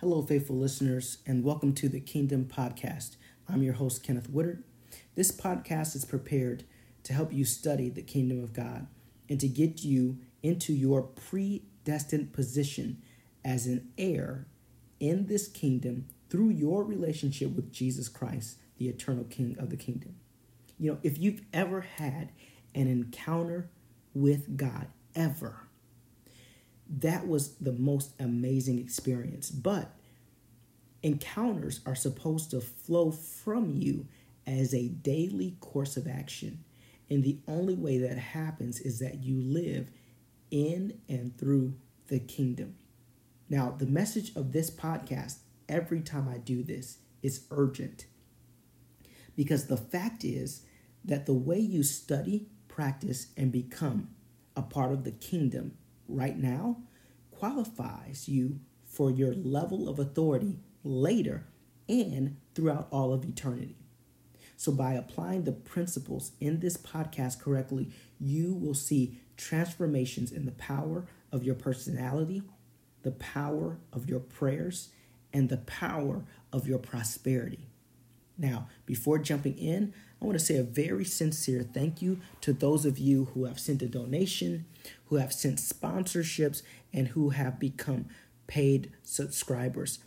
Hello, faithful listeners, and welcome to the Kingdom Podcast. I'm your host, Kenneth Woodard. This podcast is prepared to help you study the kingdom of God and to get you into your predestined position as an heir in this kingdom through your relationship with Jesus Christ, the eternal King of the kingdom. You know, if you've ever had an encounter with God, ever, that was the most amazing experience. But encounters are supposed to flow from you as a daily course of action. And the only way that happens is that you live in and through the kingdom. Now, the message of this podcast, every time I do this, is urgent. Because the fact is that the way you study, practice, and become a part of the kingdom right now qualifies you for your level of authority later and throughout all of eternity. So, by applying the principles in this podcast correctly, you will see transformations in the power of your personality, the power of your prayers, and the power of your prosperity. Now, before jumping in, I want to say a very sincere thank you to those of you who have sent a donation, who have sent sponsorships, and who have become paid subscribers.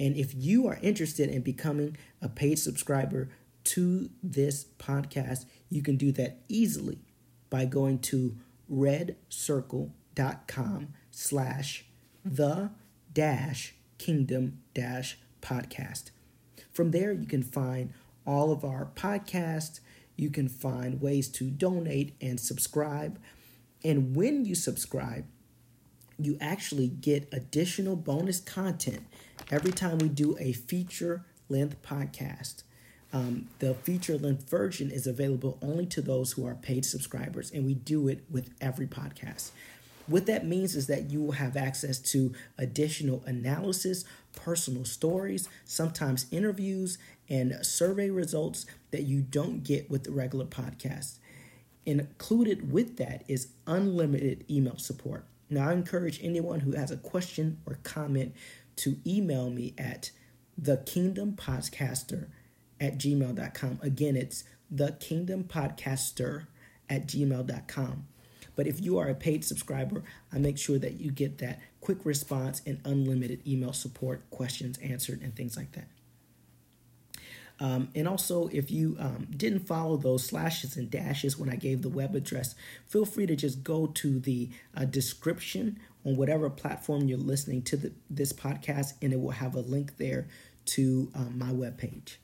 And if you are interested in becoming a paid subscriber to this podcast, you can do that easily by going to redcircle.com slash the dash kingdom dash podcast. From there, you can find all of our podcasts. You can find ways to donate and subscribe. And when you subscribe, you actually get additional bonus content every time we do a feature length podcast. Um, the feature length version is available only to those who are paid subscribers, and we do it with every podcast. What that means is that you will have access to additional analysis, personal stories, sometimes interviews, and survey results that you don't get with the regular podcast. Included with that is unlimited email support. Now, I encourage anyone who has a question or comment to email me at thekingdompodcaster at gmail.com. Again, it's thekingdompodcaster at gmail.com. But if you are a paid subscriber, I make sure that you get that quick response and unlimited email support, questions answered, and things like that. Um, and also, if you um, didn't follow those slashes and dashes when I gave the web address, feel free to just go to the uh, description on whatever platform you're listening to the, this podcast, and it will have a link there to um, my webpage.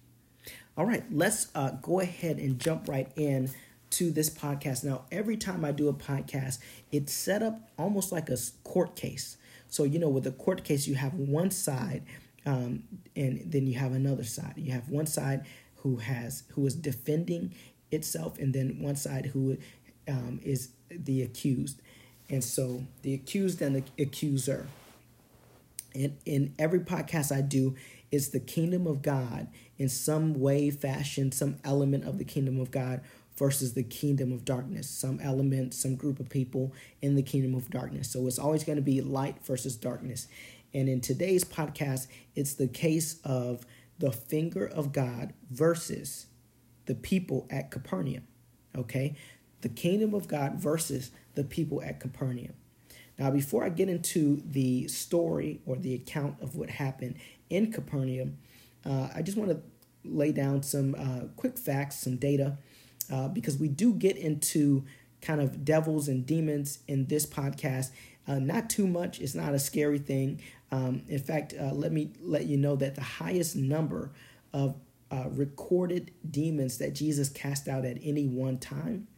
All right, let's uh, go ahead and jump right in to this podcast. Now, every time I do a podcast, it's set up almost like a court case. So, you know, with a court case, you have one side um, and then you have another side. You have one side who has who is defending itself, and then one side who um, is the accused. And so the accused and the accuser. And in every podcast I do, it's the kingdom of God in some way, fashion, some element of the kingdom of God versus the kingdom of darkness, some element, some group of people in the kingdom of darkness. So it's always going to be light versus darkness. And in today's podcast, it's the case of the finger of God versus the people at Capernaum. Okay? The kingdom of God versus the people at Capernaum. Now, before I get into the story or the account of what happened in Capernaum, uh, I just want to lay down some uh, quick facts, some data, uh, because we do get into kind of devils and demons in this podcast. Uh, not too much, it's not a scary thing. Um, in fact, uh, let me let you know that the highest number of uh, recorded demons that Jesus cast out at any one time,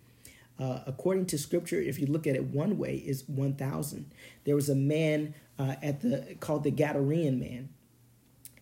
uh, according to Scripture, if you look at it one way, is one thousand. There was a man uh, at the called the Gadarean man,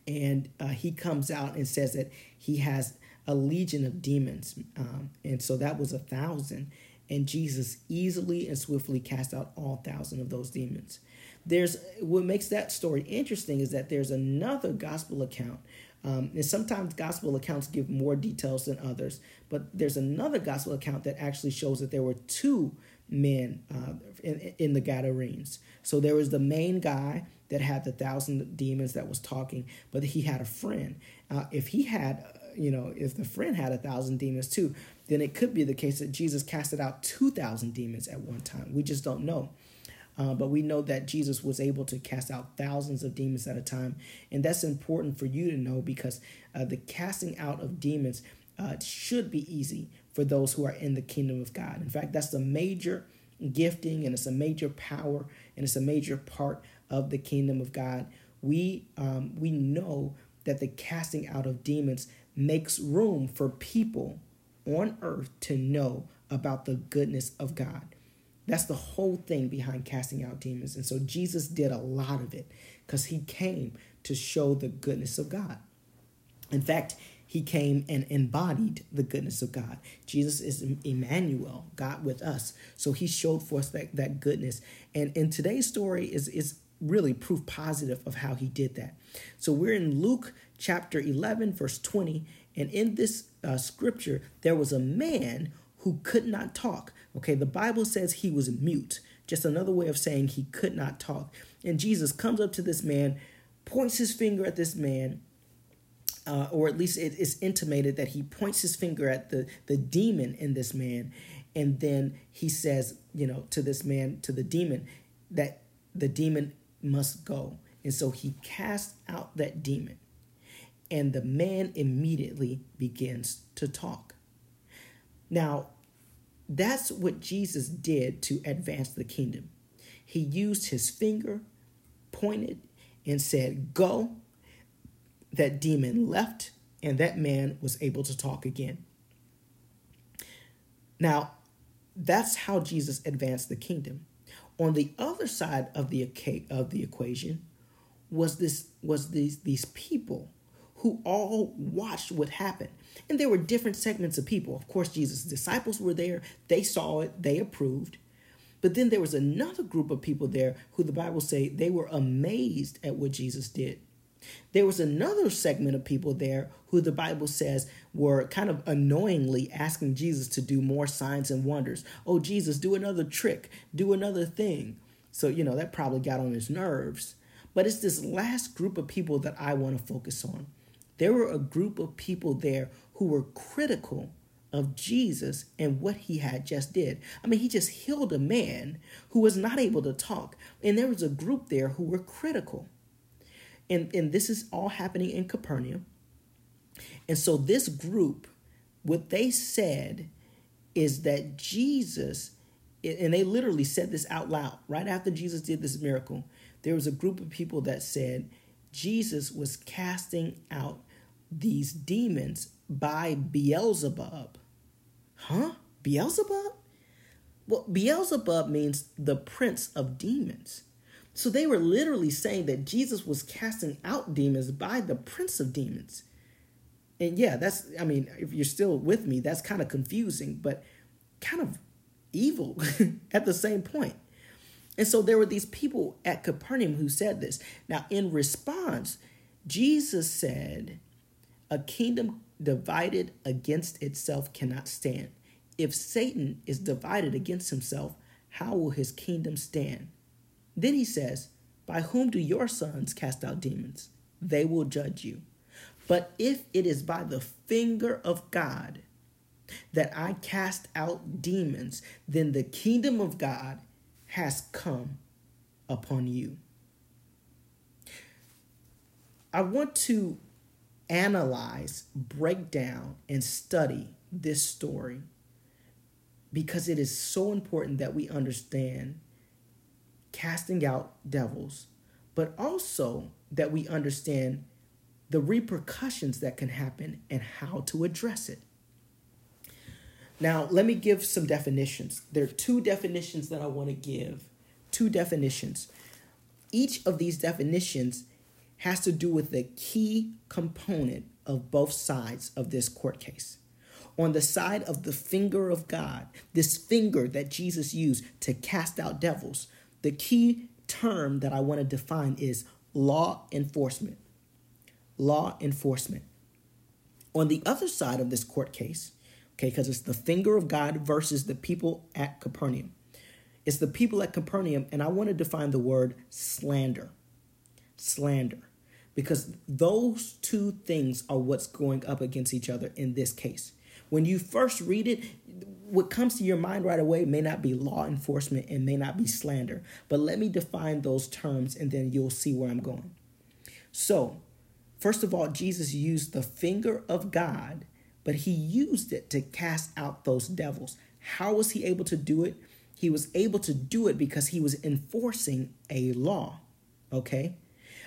and he comes out and says that he has a legion of demons, um, and so that was a thousand. And Jesus easily and swiftly cast out all thousand of those demons there's what makes that story interesting is that there's another gospel account um, and sometimes gospel accounts give more details than others but there's another gospel account that actually shows that there were two men uh, in, in the Gadarenes. So there was the main guy that had the thousand demons that was talking, but he had a friend. Uh, if he had, you know, if the friend had a thousand demons too, then it could be the case that Jesus casted out 2,000 demons at one time. We just don't know. Uh, but we know that Jesus was able to cast out thousands of demons at a time. And that's important for you to know because uh, the casting out of demons uh, should be easy for those who are in the kingdom of God. In fact, that's the major gifting and it's a major power and it's a major part of the kingdom of God. We um, we know that the casting out of demons makes room for people on earth to know about the goodness of God. That's the whole thing behind casting out demons. And so Jesus did a lot of it because he came to show the goodness of God. In fact, he came and embodied the goodness of God. Jesus is Emmanuel, God with us. So he showed for us that, that goodness. And in today's story is, is really proof positive of how he did that. So we're in Luke chapter 11, verse 20. And in this uh, scripture, there was a man who could not talk. Okay, the Bible says he was mute, just another way of saying he could not talk. And Jesus comes up to this man, points his finger at this man, uh, or at least it is intimated that he points his finger at the, the demon in this man. And then he says, you know, to this man, to the demon, that the demon must go. And so he casts out that demon. And the man immediately begins to talk. Now, that's what Jesus did to advance the kingdom. He used his finger, pointed, and said, Go, that demon left, and that man was able to talk again. Now, that's how Jesus advanced the kingdom. On the other side of the of the equation was this was these these people who all watched what happened. And there were different segments of people. Of course, Jesus' disciples were there. They saw it, they approved. But then there was another group of people there who the Bible say they were amazed at what Jesus did. There was another segment of people there who the Bible says were kind of annoyingly asking Jesus to do more signs and wonders. Oh, Jesus, do another trick, do another thing. So, you know, that probably got on his nerves. But it's this last group of people that I want to focus on. There were a group of people there who were critical of Jesus and what he had just did. I mean, he just healed a man who was not able to talk. And there was a group there who were critical and, and this is all happening in Capernaum. And so this group, what they said is that Jesus, and they literally said this out loud right after Jesus did this miracle. There was a group of people that said Jesus was casting out these demons by Beelzebub. Huh? Beelzebub? Well, Beelzebub means the prince of demons. So they were literally saying that Jesus was casting out demons by the prince of demons. And yeah, that's, I mean, if you're still with me, that's kind of confusing, but kind of evil at the same point. And so there were these people at Capernaum who said this. Now, in response, Jesus said, A kingdom divided against itself cannot stand. If Satan is divided against himself, how will his kingdom stand? Then he says, By whom do your sons cast out demons? They will judge you. But if it is by the finger of God that I cast out demons, then the kingdom of God has come upon you. I want to analyze, break down, and study this story because it is so important that we understand casting out devils, but also that we understand the repercussions that can happen and how to address it. Now, let me give some definitions. There are two definitions that I want to give. Two definitions. Each of these definitions has to do with the key component of both sides of this court case. On the side of the finger of God, this finger that Jesus used to cast out devils, the key term that I want to define is law enforcement. Law enforcement. On the other side of this court case, okay, because it's the finger of God versus the people at Capernaum. It's the people at Capernaum, and I want to define the word slander. Slander. Because those two things are what's going up against each other in this case. When you first read it, what comes to your mind right away may not be law enforcement and may not be slander. But let me define those terms and then you'll see where I'm going. So, first of all, Jesus used the finger of God, but he used it to cast out those devils. How was he able to do it? He was able to do it because he was enforcing a law. Okay?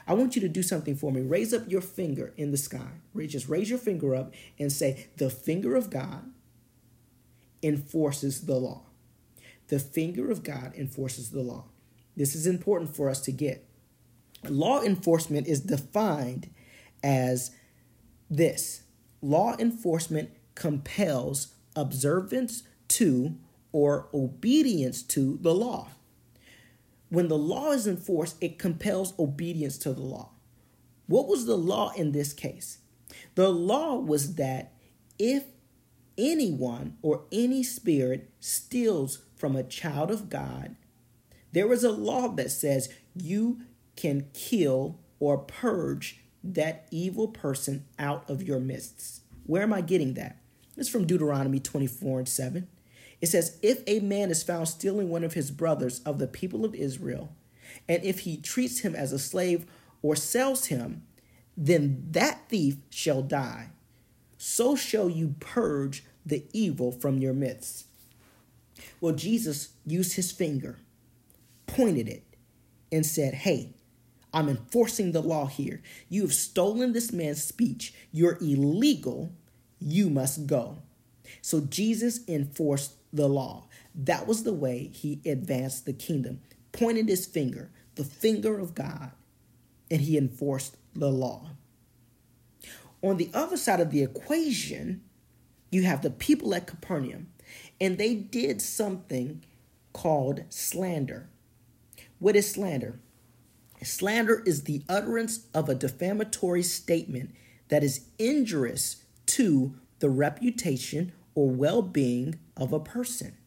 I want you to do something for me. Raise up your finger in the sky. Just raise your finger up and say, The finger of God enforces the law. The finger of God enforces the law. This is important for us to get. Law enforcement is defined as this law enforcement compels observance to or obedience to the law. When the law is enforced, it compels obedience to the law. What was the law in this case? The law was that if anyone or any spirit steals from a child of God, there is a law that says you can kill or purge that evil person out of your midst. Where am I getting that? It's from Deuteronomy 24 and 7. It says, If a man is found stealing one of his brothers of the people of Israel, and if he treats him as a slave or sells him, then that thief shall die. So shall you purge the evil from your midst. Well, Jesus used his finger, pointed it, and said, Hey, I'm enforcing the law here. You have stolen this man's speech. You're illegal. You must go. So Jesus enforced the law. That was the way he advanced the kingdom. Pointed his finger, the finger of God, and he enforced the law. On the other side of the equation, you have the people at Capernaum, and they did something called slander. What is slander? Slander is the utterance of a defamatory statement that is injurious to the reputation or well being of a person.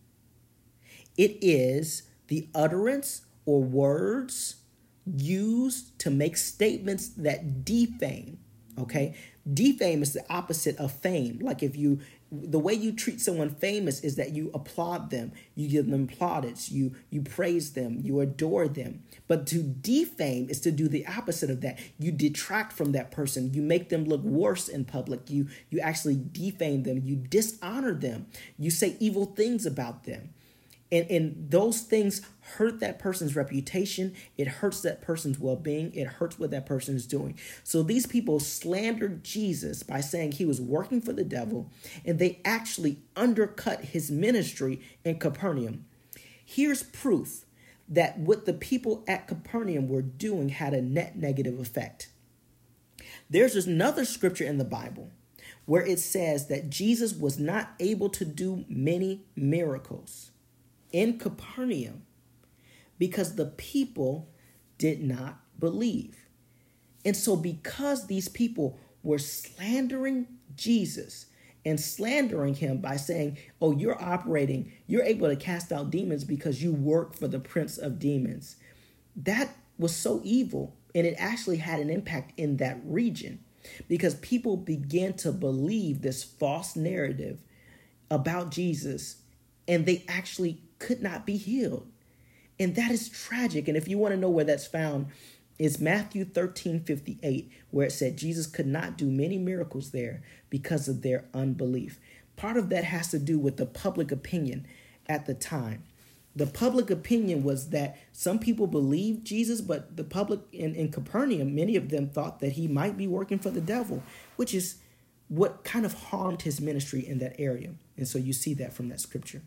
It is the utterance or words used to make statements that defame. Okay? Defame is the opposite of fame. Like if you the way you treat someone famous is that you applaud them, you give them plaudits, you you praise them, you adore them. But to defame is to do the opposite of that. You detract from that person. You make them look worse in public. You you actually defame them. You dishonor them. You say evil things about them. And, and those things hurt that person's reputation. It hurts that person's well being. It hurts what that person is doing. So these people slandered Jesus by saying he was working for the devil, and they actually undercut his ministry in Capernaum. Here's proof that what the people at Capernaum were doing had a net negative effect. There's another scripture in the Bible where it says that Jesus was not able to do many miracles in Capernaum because the people did not believe. And so, because these people were slandering Jesus and slandering him by saying, Oh, you're operating, you're able to cast out demons because you work for the prince of demons, that was so evil. And it actually had an impact in that region because people began to believe this false narrative about Jesus and they actually could not be healed. And that is tragic. And if you want to know where that's found, it's Matthew 13 58, where it said Jesus could not do many miracles there because of their unbelief. Part of that has to do with the public opinion at the time. The public opinion was that some people believed Jesus, but the public in, in Capernaum, many of them thought that he might be working for the devil, which is what kind of harmed his ministry in that area. And so you see that from that scripture.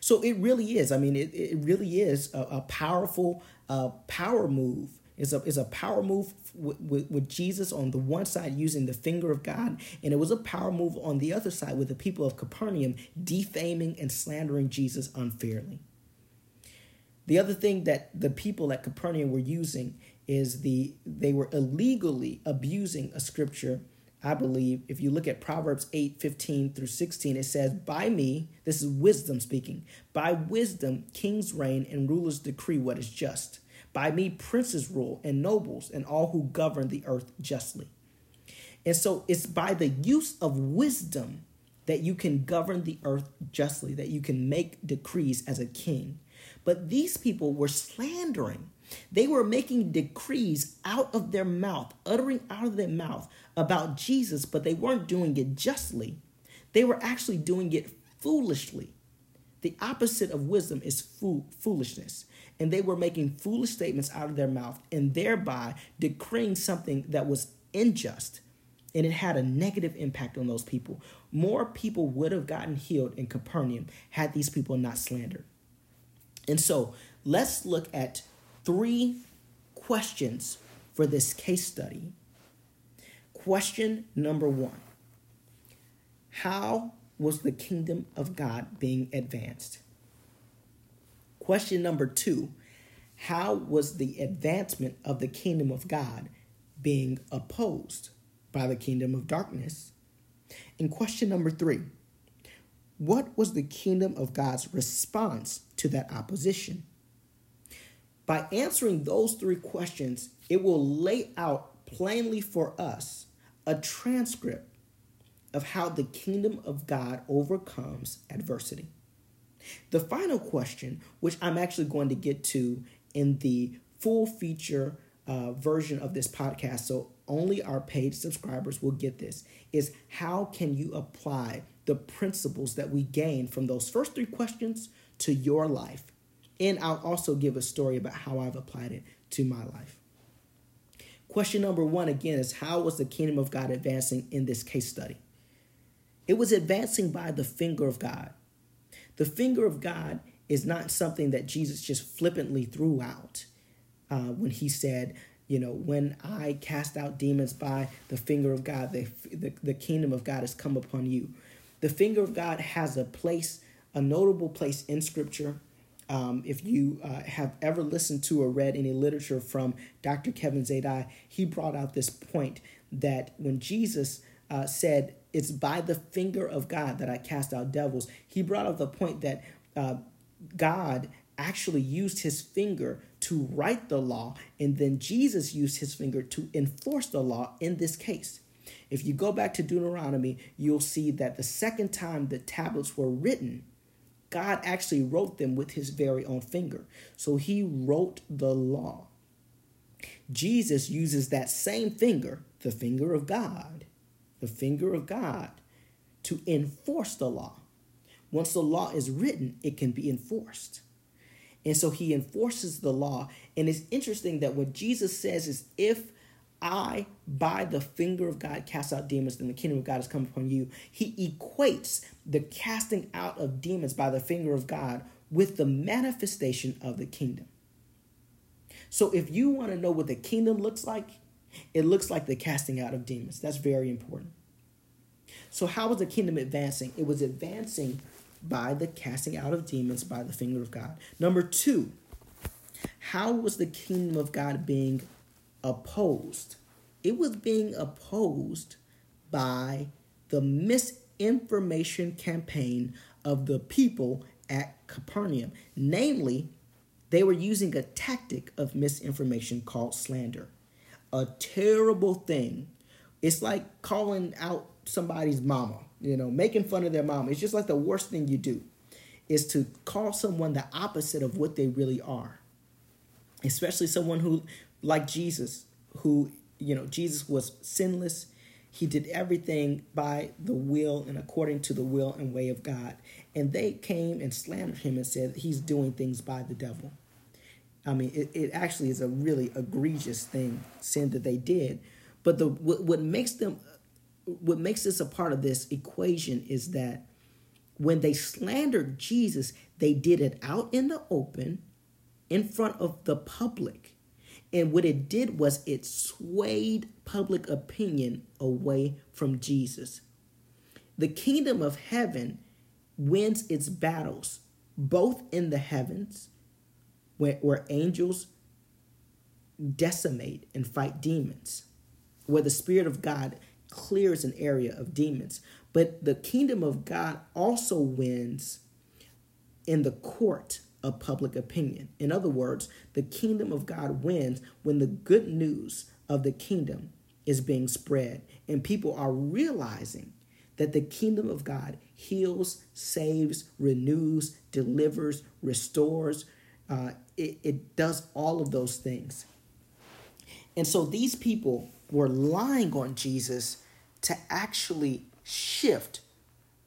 So it really is. I mean, it, it really is a, a powerful uh, power move. It's a, it's a power move with, with, with Jesus on the one side using the finger of God, and it was a power move on the other side with the people of Capernaum defaming and slandering Jesus unfairly. The other thing that the people at Capernaum were using is the they were illegally abusing a scripture I believe, if you look at Proverbs 8 15 through 16, it says, By me, this is wisdom speaking, by wisdom kings reign and rulers decree what is just. By me, princes rule and nobles and all who govern the earth justly. And so it's by the use of wisdom that you can govern the earth justly, that you can make decrees as a king. But these people were slandering. They were making decrees out of their mouth, uttering out of their mouth about Jesus, but they weren't doing it justly. They were actually doing it foolishly. The opposite of wisdom is fool- foolishness. And they were making foolish statements out of their mouth and thereby decreeing something that was unjust. And it had a negative impact on those people. More people would have gotten healed in Capernaum had these people not slandered. And so let's look at three questions for this case study. Question number one How was the kingdom of God being advanced? Question number two How was the advancement of the kingdom of God being opposed by the kingdom of darkness? And question number three What was the kingdom of God's response to that opposition? By answering those three questions, it will lay out plainly for us a transcript of how the kingdom of God overcomes adversity. The final question, which I'm actually going to get to in the full feature uh, version of this podcast, so only our paid subscribers will get this, is how can you apply the principles that we gain from those first three questions to your life? And I'll also give a story about how I've applied it to my life. Question number one again is how was the kingdom of God advancing in this case study? It was advancing by the finger of God. The finger of God is not something that Jesus just flippantly threw out uh, when he said, you know, when I cast out demons by the finger of God, the, the, the kingdom of God has come upon you. The finger of God has a place, a notable place in scripture. Um, if you uh, have ever listened to or read any literature from Dr. Kevin Zadai, he brought out this point that when Jesus uh, said, It's by the finger of God that I cast out devils, he brought up the point that uh, God actually used his finger to write the law, and then Jesus used his finger to enforce the law in this case. If you go back to Deuteronomy, you'll see that the second time the tablets were written, God actually wrote them with his very own finger. So he wrote the law. Jesus uses that same finger, the finger of God, the finger of God, to enforce the law. Once the law is written, it can be enforced. And so he enforces the law. And it's interesting that what Jesus says is if I, by the finger of God, cast out demons, then the kingdom of God has come upon you. He equates the casting out of demons by the finger of God with the manifestation of the kingdom. So if you want to know what the kingdom looks like, it looks like the casting out of demons. That's very important. So, how was the kingdom advancing? It was advancing by the casting out of demons by the finger of God. Number two, how was the kingdom of God being opposed? It was being opposed by the misinformation campaign of the people at Capernaum. Namely, they were using a tactic of misinformation called slander. A terrible thing. It's like calling out somebody's mama you know, making fun of their mom. It's just like the worst thing you do is to call someone the opposite of what they really are. Especially someone who, like Jesus, who, you know, Jesus was sinless. He did everything by the will and according to the will and way of God. And they came and slandered him and said he's doing things by the devil. I mean, it, it actually is a really egregious thing, sin that they did. But the what, what makes them what makes this a part of this equation is that when they slandered Jesus, they did it out in the open in front of the public. And what it did was it swayed public opinion away from Jesus. The kingdom of heaven wins its battles both in the heavens, where, where angels decimate and fight demons, where the Spirit of God clears an area of demons. But the kingdom of God also wins in the court of public opinion. In other words, the kingdom of God wins when the good news of the kingdom is being spread and people are realizing that the kingdom of God heals, saves, renews, delivers, restores. Uh, it, it does all of those things. And so these people were lying on Jesus to actually shift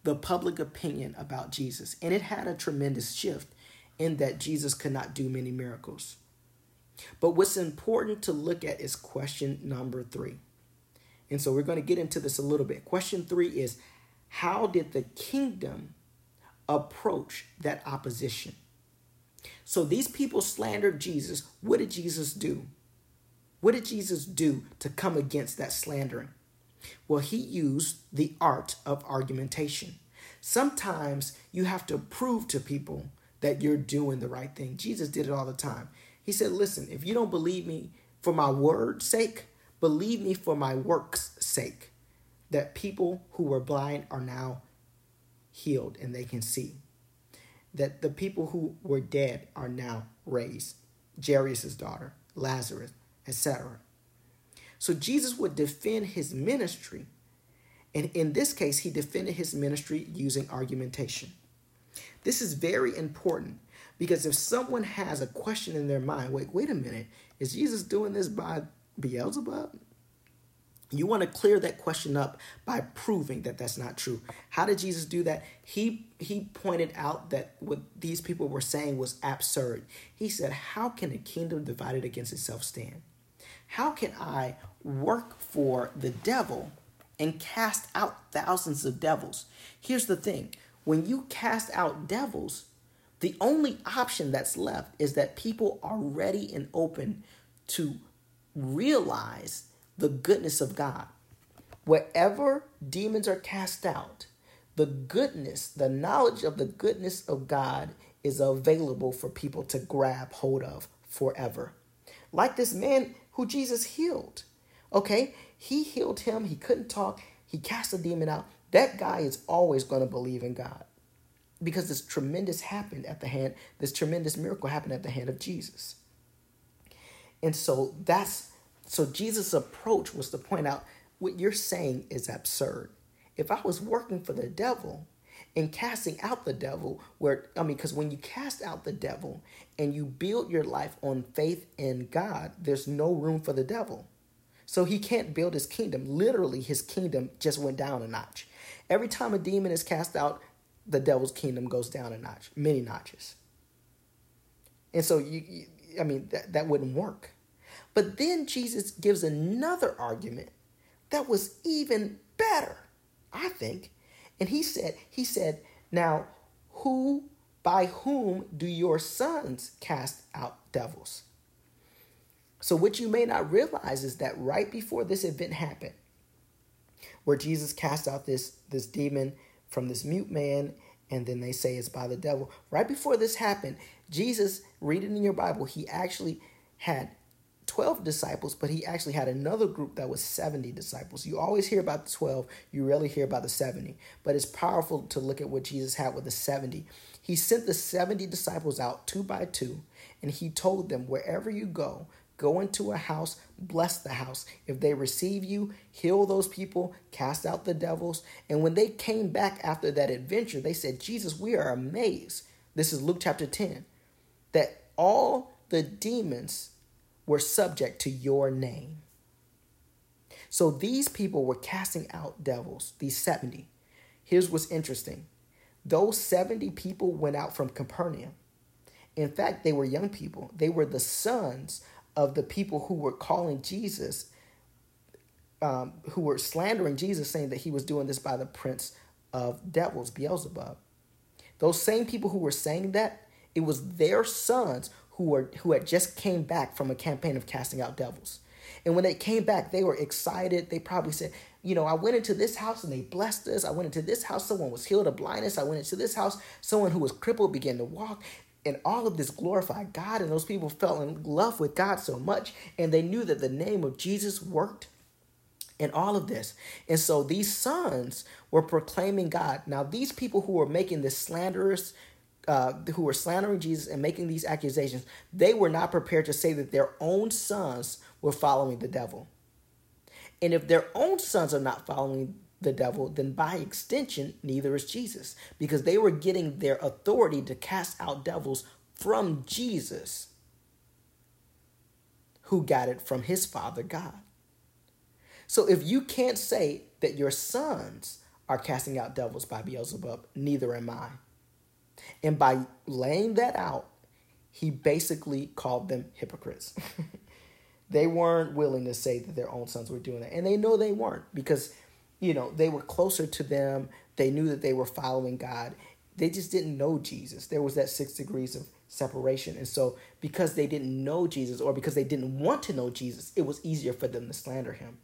the public opinion about Jesus. And it had a tremendous shift in that Jesus could not do many miracles. But what's important to look at is question number three. And so we're going to get into this a little bit. Question three is How did the kingdom approach that opposition? So these people slandered Jesus. What did Jesus do? What did Jesus do to come against that slandering? Well, he used the art of argumentation. Sometimes you have to prove to people that you're doing the right thing. Jesus did it all the time. He said, Listen, if you don't believe me for my word's sake, believe me for my work's sake. That people who were blind are now healed and they can see. That the people who were dead are now raised. Jairus' daughter, Lazarus, etc. So Jesus would defend his ministry. And in this case, he defended his ministry using argumentation. This is very important because if someone has a question in their mind, wait, wait a minute, is Jesus doing this by Beelzebub? You want to clear that question up by proving that that's not true. How did Jesus do that? He he pointed out that what these people were saying was absurd. He said, "How can a kingdom divided against itself stand? How can I work for the devil and cast out thousands of devils?" Here's the thing. When you cast out devils, the only option that's left is that people are ready and open to realize the goodness of God. Wherever demons are cast out, the goodness, the knowledge of the goodness of God is available for people to grab hold of forever. Like this man who Jesus healed. Okay, he healed him, he couldn't talk, he cast a demon out. That guy is always going to believe in God because this tremendous happened at the hand, this tremendous miracle happened at the hand of Jesus. And so that's so Jesus' approach was to point out what you're saying is absurd. If I was working for the devil and casting out the devil, where I mean, because when you cast out the devil and you build your life on faith in God, there's no room for the devil. So he can't build his kingdom. Literally, his kingdom just went down a notch. Every time a demon is cast out, the devil's kingdom goes down a notch, many notches. And so you, you I mean that, that wouldn't work. But then Jesus gives another argument that was even better, I think. And he said, he said, now who by whom do your sons cast out devils? So what you may not realize is that right before this event happened, where Jesus cast out this this demon from this mute man, and then they say it's by the devil. Right before this happened, Jesus, read it in your Bible, he actually had 12 disciples, but he actually had another group that was 70 disciples. You always hear about the 12, you rarely hear about the 70. But it's powerful to look at what Jesus had with the 70. He sent the 70 disciples out two by two, and he told them, Wherever you go, Go into a house, bless the house. If they receive you, heal those people, cast out the devils. And when they came back after that adventure, they said, Jesus, we are amazed. This is Luke chapter 10, that all the demons were subject to your name. So these people were casting out devils, these 70. Here's what's interesting those 70 people went out from Capernaum. In fact, they were young people, they were the sons of the people who were calling Jesus, um, who were slandering Jesus, saying that he was doing this by the prince of devils, Beelzebub. Those same people who were saying that, it was their sons who were who had just came back from a campaign of casting out devils. And when they came back, they were excited. They probably said, you know, I went into this house and they blessed us. I went into this house, someone was healed of blindness. I went into this house, someone who was crippled began to walk and all of this glorified God, and those people fell in love with God so much, and they knew that the name of Jesus worked. in all of this. And so these sons were proclaiming God. Now, these people who were making this slanderous, uh, who were slandering Jesus and making these accusations, they were not prepared to say that their own sons were following the devil. And if their own sons are not following the devil, then by extension, neither is Jesus, because they were getting their authority to cast out devils from Jesus, who got it from his father God. So if you can't say that your sons are casting out devils by Beelzebub, neither am I. And by laying that out, he basically called them hypocrites. they weren't willing to say that their own sons were doing that. And they know they weren't because, you know, they were closer to them. They knew that they were following God. They just didn't know Jesus. There was that six degrees of separation. And so, because they didn't know Jesus or because they didn't want to know Jesus, it was easier for them to slander him.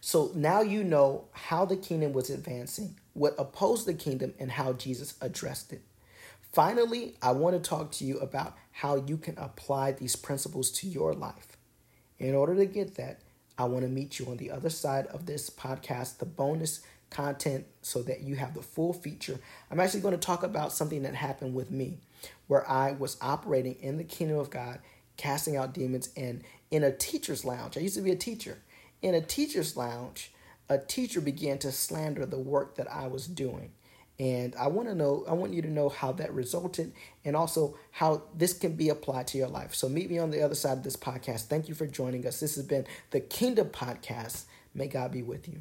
So now you know how the kingdom was advancing, what opposed the kingdom, and how Jesus addressed it. Finally, I want to talk to you about how you can apply these principles to your life. In order to get that, I want to meet you on the other side of this podcast, the bonus content, so that you have the full feature. I'm actually going to talk about something that happened with me where I was operating in the kingdom of God, casting out demons, and in a teacher's lounge. I used to be a teacher in a teacher's lounge, a teacher began to slander the work that I was doing. And I want to know, I want you to know how that resulted and also how this can be applied to your life. So meet me on the other side of this podcast. Thank you for joining us. This has been the Kingdom Podcast. May God be with you.